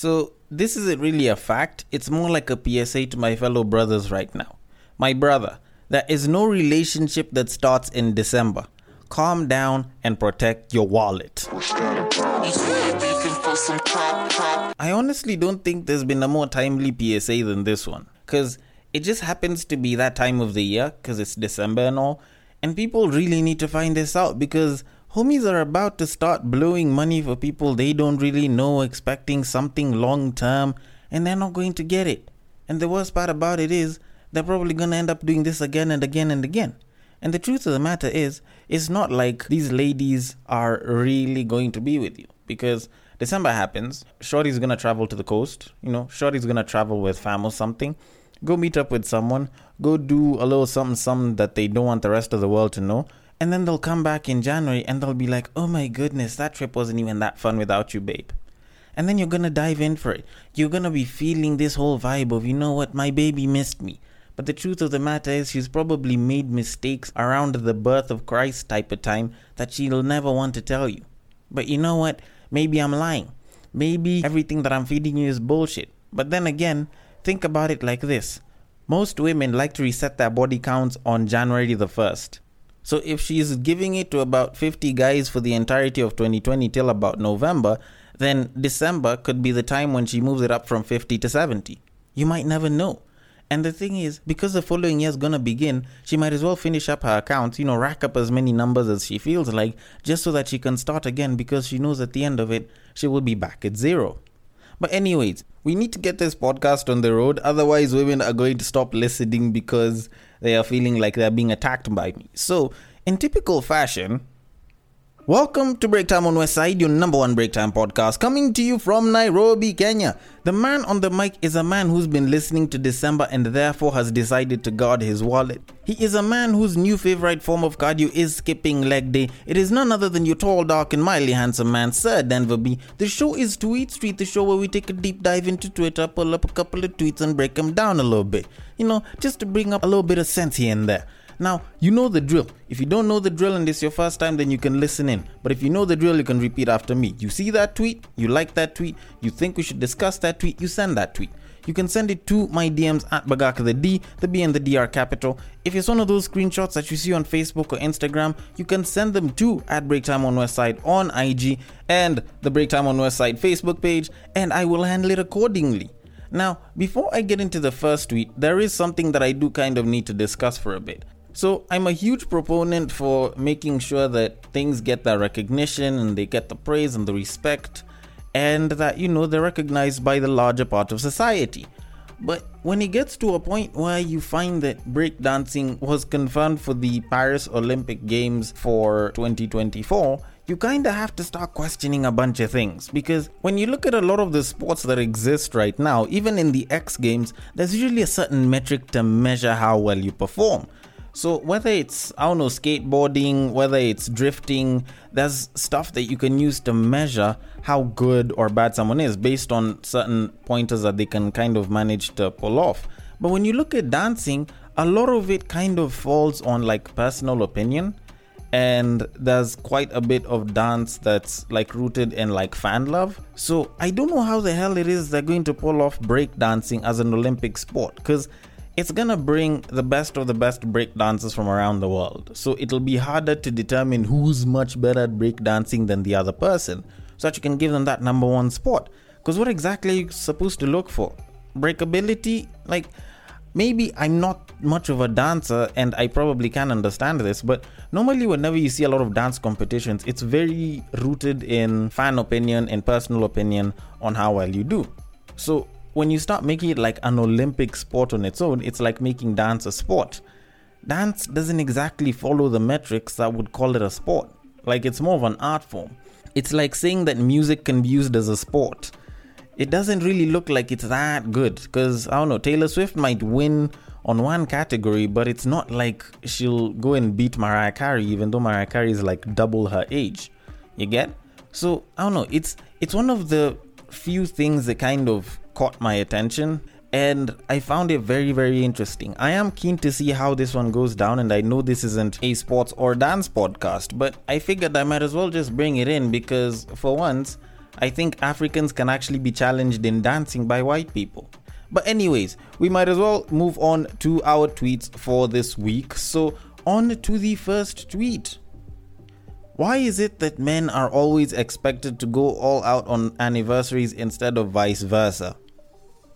So, this isn't really a fact, it's more like a PSA to my fellow brothers right now. My brother, there is no relationship that starts in December. Calm down and protect your wallet. I honestly don't think there's been a more timely PSA than this one. Because it just happens to be that time of the year, because it's December and all. And people really need to find this out because homies are about to start blowing money for people they don't really know, expecting something long term, and they're not going to get it. And the worst part about it is, they're probably going to end up doing this again and again and again. And the truth of the matter is, it's not like these ladies are really going to be with you because December happens, Shorty's gonna travel to the coast, you know, Shorty's gonna travel with fam or something, go meet up with someone, go do a little something, something that they don't want the rest of the world to know, and then they'll come back in January and they'll be like, oh my goodness, that trip wasn't even that fun without you, babe. And then you're gonna dive in for it. You're gonna be feeling this whole vibe of, you know what, my baby missed me. But the truth of the matter is, she's probably made mistakes around the birth of Christ type of time that she'll never want to tell you. But you know what? Maybe I'm lying. Maybe everything that I'm feeding you is bullshit. But then again, think about it like this most women like to reset their body counts on January the 1st. So if she's giving it to about 50 guys for the entirety of 2020 till about November, then December could be the time when she moves it up from 50 to 70. You might never know. And the thing is, because the following year is gonna begin, she might as well finish up her accounts, you know, rack up as many numbers as she feels like, just so that she can start again because she knows at the end of it, she will be back at zero. But, anyways, we need to get this podcast on the road, otherwise, women are going to stop listening because they are feeling like they're being attacked by me. So, in typical fashion, Welcome to Break Time on Westside, your number one break time podcast, coming to you from Nairobi, Kenya. The man on the mic is a man who's been listening to December and therefore has decided to guard his wallet. He is a man whose new favorite form of cardio is skipping leg day. It is none other than your tall, dark, and mildly handsome man, Sir Denver B. The show is Tweet Street, the show where we take a deep dive into Twitter, pull up a couple of tweets, and break them down a little bit. You know, just to bring up a little bit of sense here and there. Now, you know the drill. If you don't know the drill and is your first time, then you can listen in. But if you know the drill, you can repeat after me. You see that tweet, you like that tweet, you think we should discuss that tweet, you send that tweet. You can send it to my DMs at Bagaka the D, the B and the D are capital. If it's one of those screenshots that you see on Facebook or Instagram, you can send them to at Breaktime on Westside on IG and the Breaktime on Westside Facebook page, and I will handle it accordingly. Now, before I get into the first tweet, there is something that I do kind of need to discuss for a bit. So I'm a huge proponent for making sure that things get the recognition and they get the praise and the respect and that you know they're recognized by the larger part of society. But when it gets to a point where you find that breakdancing was confirmed for the Paris Olympic Games for 2024, you kind of have to start questioning a bunch of things because when you look at a lot of the sports that exist right now, even in the X Games, there's usually a certain metric to measure how well you perform. So whether it's I don't know skateboarding, whether it's drifting, there's stuff that you can use to measure how good or bad someone is based on certain pointers that they can kind of manage to pull off. But when you look at dancing, a lot of it kind of falls on like personal opinion and there's quite a bit of dance that's like rooted in like fan love. So I don't know how the hell it is they're going to pull off break dancing as an Olympic sport because it's gonna bring the best of the best break dancers from around the world. So it'll be harder to determine who's much better at break dancing than the other person, so that you can give them that number one spot. Because what exactly are you supposed to look for? Breakability? Like, maybe I'm not much of a dancer and I probably can understand this, but normally, whenever you see a lot of dance competitions, it's very rooted in fan opinion and personal opinion on how well you do. So, when you start making it like an Olympic sport on its own, it's like making dance a sport. Dance doesn't exactly follow the metrics that would call it a sport. Like it's more of an art form. It's like saying that music can be used as a sport. It doesn't really look like it's that good because I don't know, Taylor Swift might win on one category, but it's not like she'll go and beat Mariah Carey, even though Mariah Carey is like double her age. You get? So I don't know. It's it's one of the few things that kind of caught my attention and I found it very, very interesting. I am keen to see how this one goes down, and I know this isn't a sports or dance podcast, but I figured I might as well just bring it in because, for once, I think Africans can actually be challenged in dancing by white people. But, anyways, we might as well move on to our tweets for this week. So, on to the first tweet. Why is it that men are always expected to go all out on anniversaries instead of vice versa?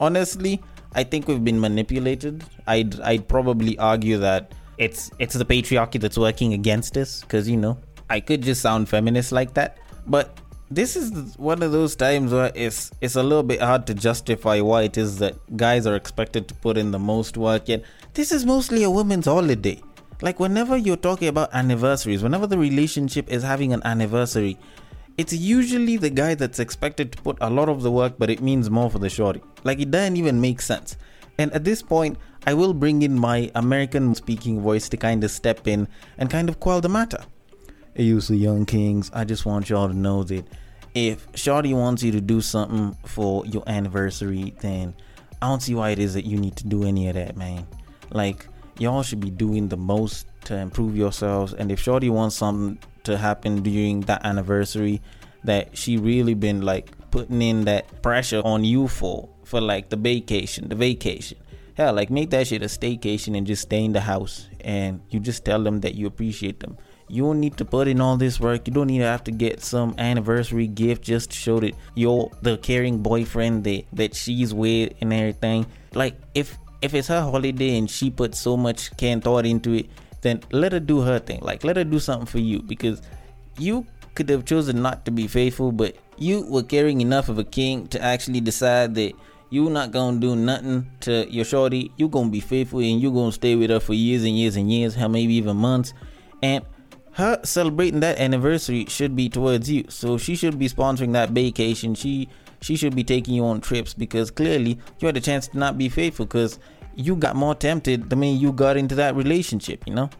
Honestly, I think we've been manipulated. I'd I'd probably argue that it's it's the patriarchy that's working against us because you know I could just sound feminist like that, but this is one of those times where it's it's a little bit hard to justify why it is that guys are expected to put in the most work. Yet this is mostly a woman's holiday. Like whenever you're talking about anniversaries, whenever the relationship is having an anniversary, it's usually the guy that's expected to put a lot of the work, but it means more for the shorty. Like it doesn't even make sense. And at this point, I will bring in my American speaking voice to kind of step in and kind of quell the matter. Hey, you the young kings, I just want y'all to know that if Shorty wants you to do something for your anniversary, then I don't see why it is that you need to do any of that, man. Like, y'all should be doing the most to improve yourselves. And if Shorty wants something to happen during that anniversary that she really been like putting in that pressure on you for, for like the vacation, the vacation. Hell, like make that shit a staycation and just stay in the house and you just tell them that you appreciate them. You don't need to put in all this work. You don't need to have to get some anniversary gift just to show that you're the caring boyfriend that, that she's with and everything. Like if if it's her holiday and she put so much and thought into it, then let her do her thing. Like let her do something for you because you could have chosen not to be faithful, but you were caring enough of a king to actually decide that you're not gonna do nothing to your shorty. You gonna be faithful and you gonna stay with her for years and years and years, hell maybe even months. And her celebrating that anniversary should be towards you. So she should be sponsoring that vacation. She she should be taking you on trips because clearly you had a chance to not be faithful because you got more tempted the minute you got into that relationship, you know?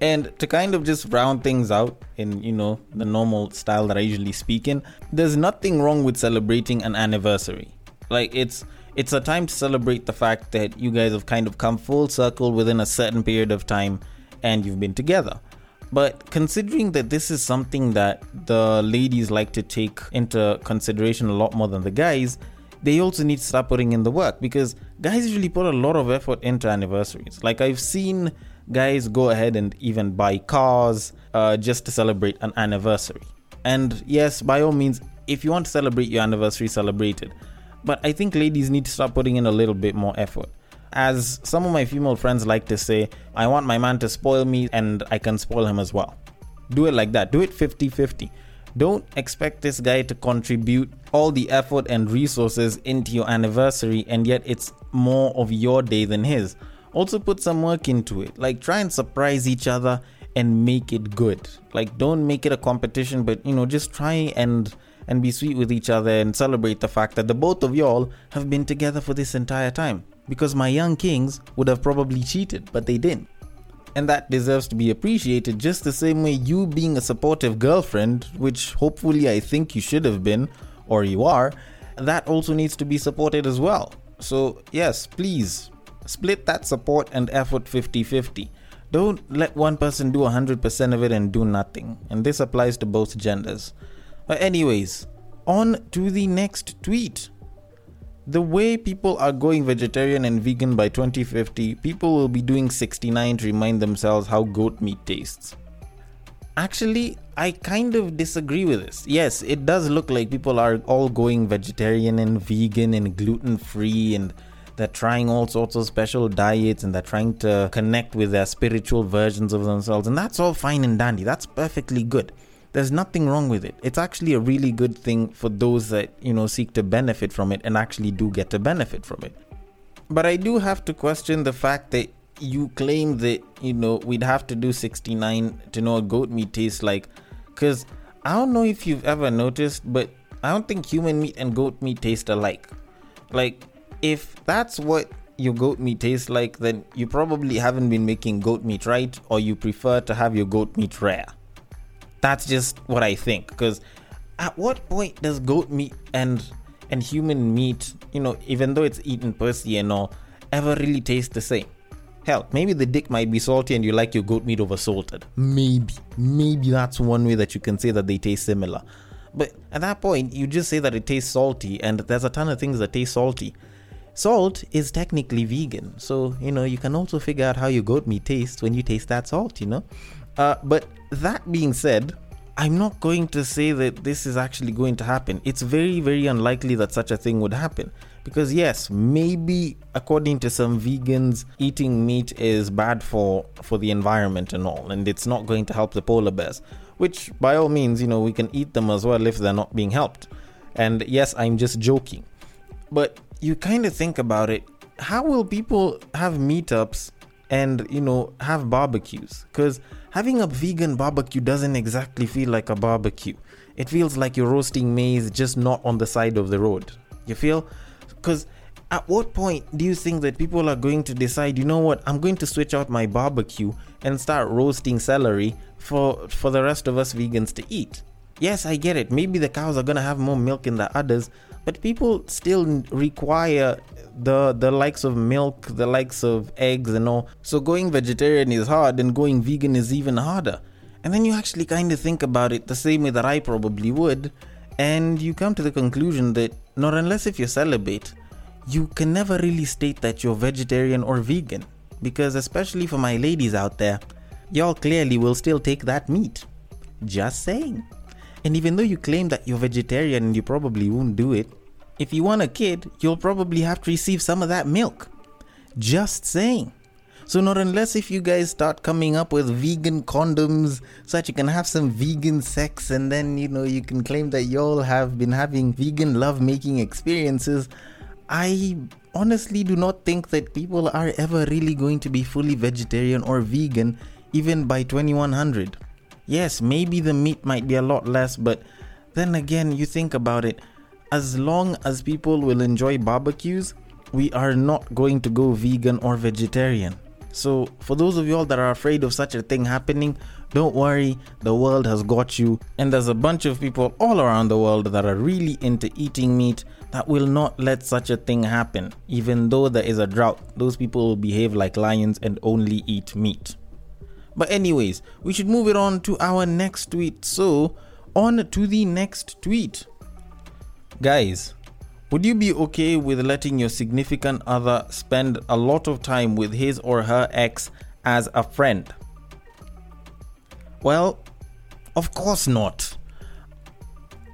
And to kind of just round things out in, you know, the normal style that I usually speak in, there's nothing wrong with celebrating an anniversary. Like it's it's a time to celebrate the fact that you guys have kind of come full circle within a certain period of time and you've been together. But considering that this is something that the ladies like to take into consideration a lot more than the guys, they also need to start putting in the work because guys usually put a lot of effort into anniversaries. Like I've seen guys go ahead and even buy cars uh, just to celebrate an anniversary. And yes, by all means, if you want to celebrate your anniversary, celebrate it. But I think ladies need to start putting in a little bit more effort as some of my female friends like to say, I want my man to spoil me and I can spoil him as well. Do it like that. Do it 50 50. Don't expect this guy to contribute all the effort and resources into your anniversary and yet it's more of your day than his. Also, put some work into it. Like, try and surprise each other and make it good. Like, don't make it a competition, but you know, just try and and be sweet with each other and celebrate the fact that the both of y'all have been together for this entire time because my young kings would have probably cheated, but they didn't. And that deserves to be appreciated just the same way you being a supportive girlfriend, which hopefully I think you should have been, or you are, that also needs to be supported as well. So, yes, please split that support and effort 50 50. Don't let one person do 100% of it and do nothing. And this applies to both genders. But, anyways, on to the next tweet. The way people are going vegetarian and vegan by 2050, people will be doing 69 to remind themselves how goat meat tastes. Actually, I kind of disagree with this. Yes, it does look like people are all going vegetarian and vegan and gluten free and they're trying all sorts of special diets and they're trying to connect with their spiritual versions of themselves, and that's all fine and dandy. That's perfectly good there's nothing wrong with it. It's actually a really good thing for those that, you know, seek to benefit from it and actually do get to benefit from it. But I do have to question the fact that you claim that, you know, we'd have to do 69 to know what goat meat tastes like. Because I don't know if you've ever noticed, but I don't think human meat and goat meat taste alike. Like, if that's what your goat meat tastes like, then you probably haven't been making goat meat right, or you prefer to have your goat meat rare. That's just what I think. Because at what point does goat meat and and human meat, you know, even though it's eaten per se and all, ever really taste the same? Hell, maybe the dick might be salty and you like your goat meat over salted. Maybe. Maybe that's one way that you can say that they taste similar. But at that point, you just say that it tastes salty, and there's a ton of things that taste salty. Salt is technically vegan, so you know you can also figure out how your goat meat tastes when you taste that salt, you know. Uh, but that being said, I'm not going to say that this is actually going to happen. It's very, very unlikely that such a thing would happen. Because, yes, maybe according to some vegans, eating meat is bad for, for the environment and all, and it's not going to help the polar bears. Which, by all means, you know, we can eat them as well if they're not being helped. And yes, I'm just joking. But you kind of think about it how will people have meetups and, you know, have barbecues? Because having a vegan barbecue doesn't exactly feel like a barbecue. It feels like you're roasting maize just not on the side of the road. You feel? Because at what point do you think that people are going to decide, you know what, I'm going to switch out my barbecue and start roasting celery for for the rest of us vegans to eat? Yes, I get it. Maybe the cows are gonna have more milk than the others, but people still require the the likes of milk, the likes of eggs and all. So going vegetarian is hard and going vegan is even harder. And then you actually kind of think about it the same way that I probably would, and you come to the conclusion that not unless if you're celibate, you can never really state that you're vegetarian or vegan. Because especially for my ladies out there, y'all clearly will still take that meat. Just saying. And even though you claim that you're vegetarian and you probably won't do it, if you want a kid, you'll probably have to receive some of that milk. Just saying. So, not unless if you guys start coming up with vegan condoms so that you can have some vegan sex and then, you know, you can claim that y'all have been having vegan love making experiences, I honestly do not think that people are ever really going to be fully vegetarian or vegan even by 2100. Yes, maybe the meat might be a lot less, but then again, you think about it as long as people will enjoy barbecues, we are not going to go vegan or vegetarian. So, for those of y'all that are afraid of such a thing happening, don't worry, the world has got you. And there's a bunch of people all around the world that are really into eating meat that will not let such a thing happen. Even though there is a drought, those people will behave like lions and only eat meat. But, anyways, we should move it on to our next tweet. So, on to the next tweet. Guys, would you be okay with letting your significant other spend a lot of time with his or her ex as a friend? Well, of course not.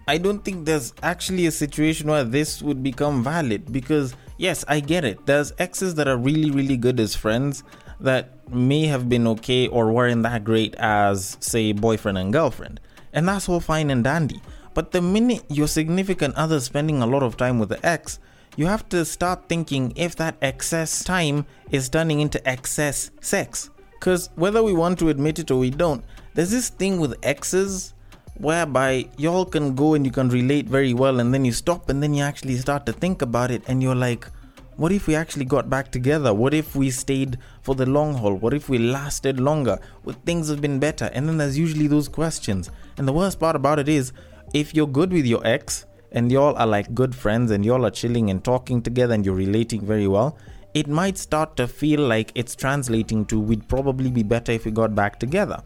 I don't think there's actually a situation where this would become valid because, yes, I get it. There's exes that are really, really good as friends that may have been okay or weren't that great as, say, boyfriend and girlfriend. And that's all fine and dandy. But the minute your significant other spending a lot of time with the ex, you have to start thinking if that excess time is turning into excess sex. Because whether we want to admit it or we don't, there's this thing with exes whereby y'all can go and you can relate very well, and then you stop and then you actually start to think about it, and you're like, what if we actually got back together? What if we stayed for the long haul? What if we lasted longer? Would things have been better? And then there's usually those questions. And the worst part about it is, if you're good with your ex and y'all are like good friends and y'all are chilling and talking together and you're relating very well, it might start to feel like it's translating to we'd probably be better if we got back together.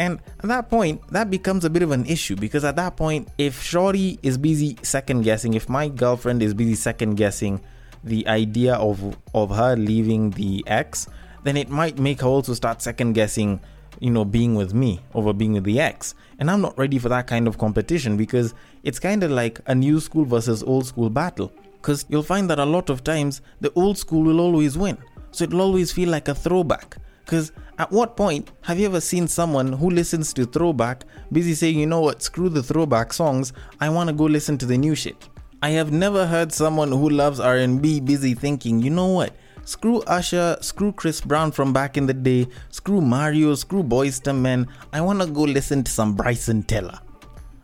And at that point, that becomes a bit of an issue because at that point, if Shorty is busy second guessing, if my girlfriend is busy second guessing the idea of of her leaving the ex, then it might make her also start second guessing you know, being with me over being with the ex. And I'm not ready for that kind of competition because it's kind of like a new school versus old school battle. Because you'll find that a lot of times the old school will always win. So it'll always feel like a throwback. Because at what point have you ever seen someone who listens to throwback busy saying, you know what, screw the throwback songs, I want to go listen to the new shit? I have never heard someone who loves R&B busy thinking, you know what, Screw Usher, screw Chris Brown from back in the day, screw Mario, screw Boyz II Men. I wanna go listen to some Bryson Tiller.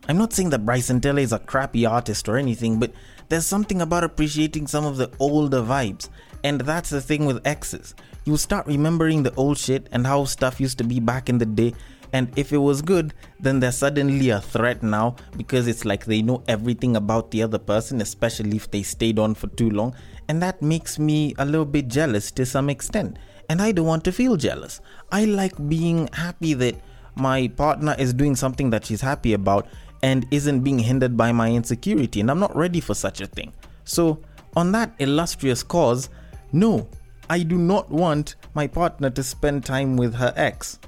I'm not saying that Bryson Tiller is a crappy artist or anything, but there's something about appreciating some of the older vibes. And that's the thing with exes. You start remembering the old shit and how stuff used to be back in the day. And if it was good, then they're suddenly a threat now because it's like they know everything about the other person, especially if they stayed on for too long and that makes me a little bit jealous to some extent. And I don't want to feel jealous. I like being happy that my partner is doing something that she's happy about, and isn't being hindered by my insecurity, and I'm not ready for such a thing. So, on that illustrious cause, no, I do not want my partner to spend time with her ex.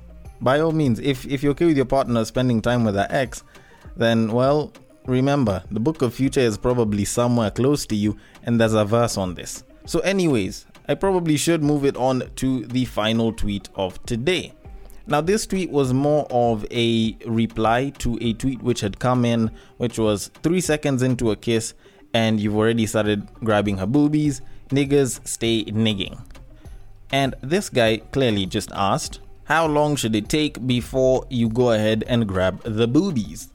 By all means, if, if you're okay with your partner spending time with her ex, then, well, remember, the book of future is probably somewhere close to you, and there's a verse on this. So, anyways, I probably should move it on to the final tweet of today. Now, this tweet was more of a reply to a tweet which had come in, which was three seconds into a kiss, and you've already started grabbing her boobies. Niggas stay nigging. And this guy clearly just asked, How long should it take before you go ahead and grab the boobies?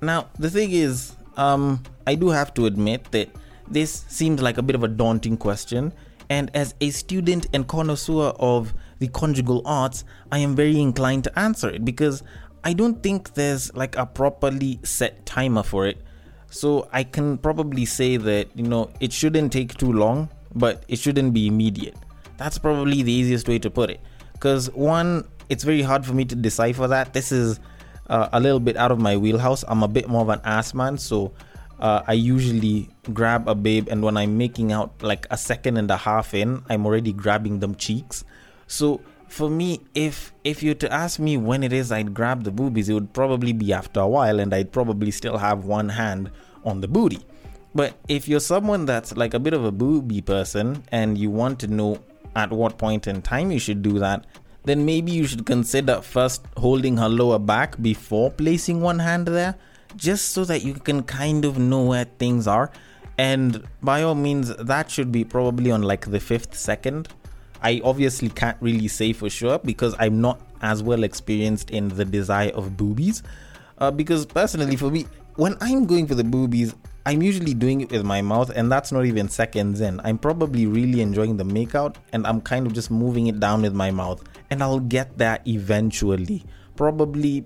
Now, the thing is, um, I do have to admit that this seems like a bit of a daunting question. And as a student and connoisseur of the conjugal arts, I am very inclined to answer it because I don't think there's like a properly set timer for it. So I can probably say that, you know, it shouldn't take too long, but it shouldn't be immediate. That's probably the easiest way to put it. Because one, it's very hard for me to decipher that. This is uh, a little bit out of my wheelhouse. I'm a bit more of an ass man, so uh, I usually grab a babe, and when I'm making out like a second and a half in, I'm already grabbing them cheeks. So for me, if if you to ask me when it is I'd grab the boobies, it would probably be after a while, and I'd probably still have one hand on the booty. But if you're someone that's like a bit of a booby person and you want to know at what point in time you should do that, then maybe you should consider first holding her lower back before placing one hand there, just so that you can kind of know where things are. And by all means, that should be probably on like the fifth second I obviously can't really say for sure because I'm not as well experienced in the desire of boobies. Uh, because personally, for me, when I'm going for the boobies, I'm usually doing it with my mouth, and that's not even seconds in. I'm probably really enjoying the makeout, and I'm kind of just moving it down with my mouth, and I'll get there eventually, probably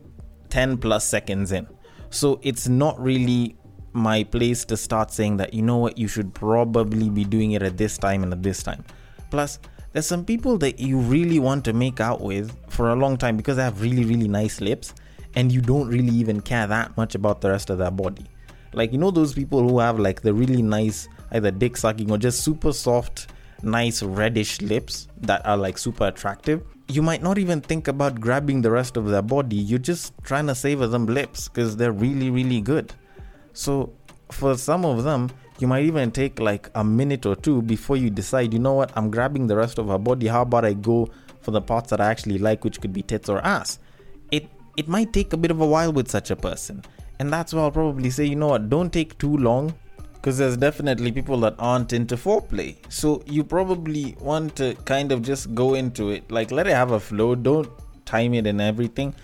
10 plus seconds in. So it's not really my place to start saying that, you know what, you should probably be doing it at this time and at this time. Plus, there's some people that you really want to make out with for a long time because they have really, really nice lips and you don't really even care that much about the rest of their body. Like, you know, those people who have like the really nice, either dick sucking or just super soft, nice reddish lips that are like super attractive. You might not even think about grabbing the rest of their body, you're just trying to savor them lips because they're really, really good. So, for some of them, you might even take like a minute or two before you decide, you know what, I'm grabbing the rest of her body. How about I go for the parts that I actually like, which could be tits or ass? It it might take a bit of a while with such a person. And that's why I'll probably say, you know what, don't take too long because there's definitely people that aren't into foreplay. So you probably want to kind of just go into it, like let it have a flow, don't time it and everything,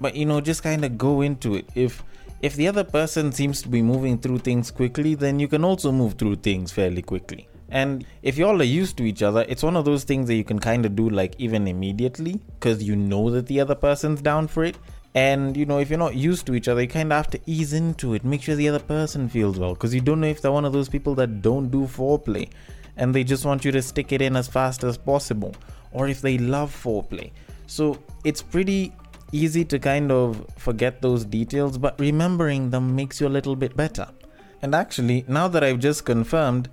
but you know, just kind of go into it. If if the other person seems to be moving through things quickly, then you can also move through things fairly quickly. And if you all are used to each other, it's one of those things that you can kind of do like even immediately because you know that the other person's down for it. And you know, if you're not used to each other, you kind of have to ease into it, make sure the other person feels well because you don't know if they're one of those people that don't do foreplay and they just want you to stick it in as fast as possible, or if they love foreplay. So it's pretty easy to kind of forget those details, but remembering them makes you a little bit better. And actually, now that I've just confirmed,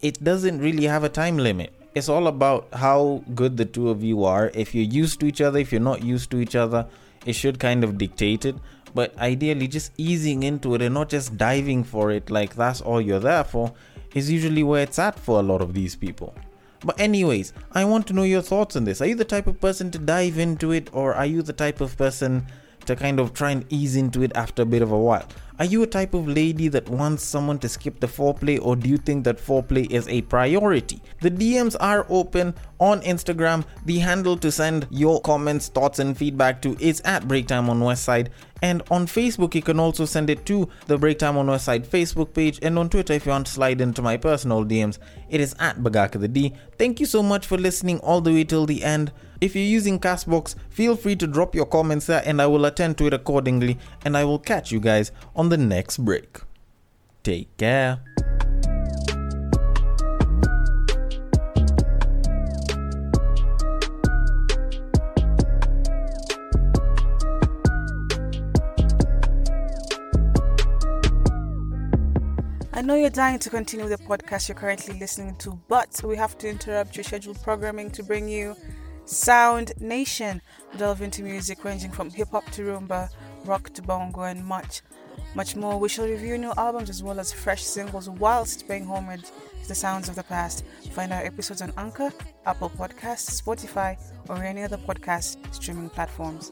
it doesn't really have a time limit. It's all about how good the two of you are. If you're used to each other, if you're not used to each other, it should kind of dictate it. But ideally, just easing into it and not just diving for it like that's all you're there for is usually where it's at for a lot of these people. But, anyways, I want to know your thoughts on this. Are you the type of person to dive into it, or are you the type of person to kind of try and ease into it after a bit of a while? Are you a type of lady that wants someone to skip the foreplay, or do you think that foreplay is a priority? The DMs are open on Instagram. The handle to send your comments, thoughts, and feedback to is at Breaktime on Westside. And on Facebook, you can also send it to the Breaktime on Westside Facebook page. And on Twitter, if you want to slide into my personal DMs, it is at Bagaka the D. Thank you so much for listening all the way till the end. If you're using Castbox, feel free to drop your comments there and I will attend to it accordingly. And I will catch you guys on the next break. Take care. I know you're dying to continue the podcast you're currently listening to, but we have to interrupt your scheduled programming to bring you Sound Nation. Delve into music ranging from hip hop to rumba, rock to bongo, and much, much more. We shall review new albums as well as fresh singles whilst paying homage to the sounds of the past. Find our episodes on Anchor, Apple Podcasts, Spotify, or any other podcast streaming platforms.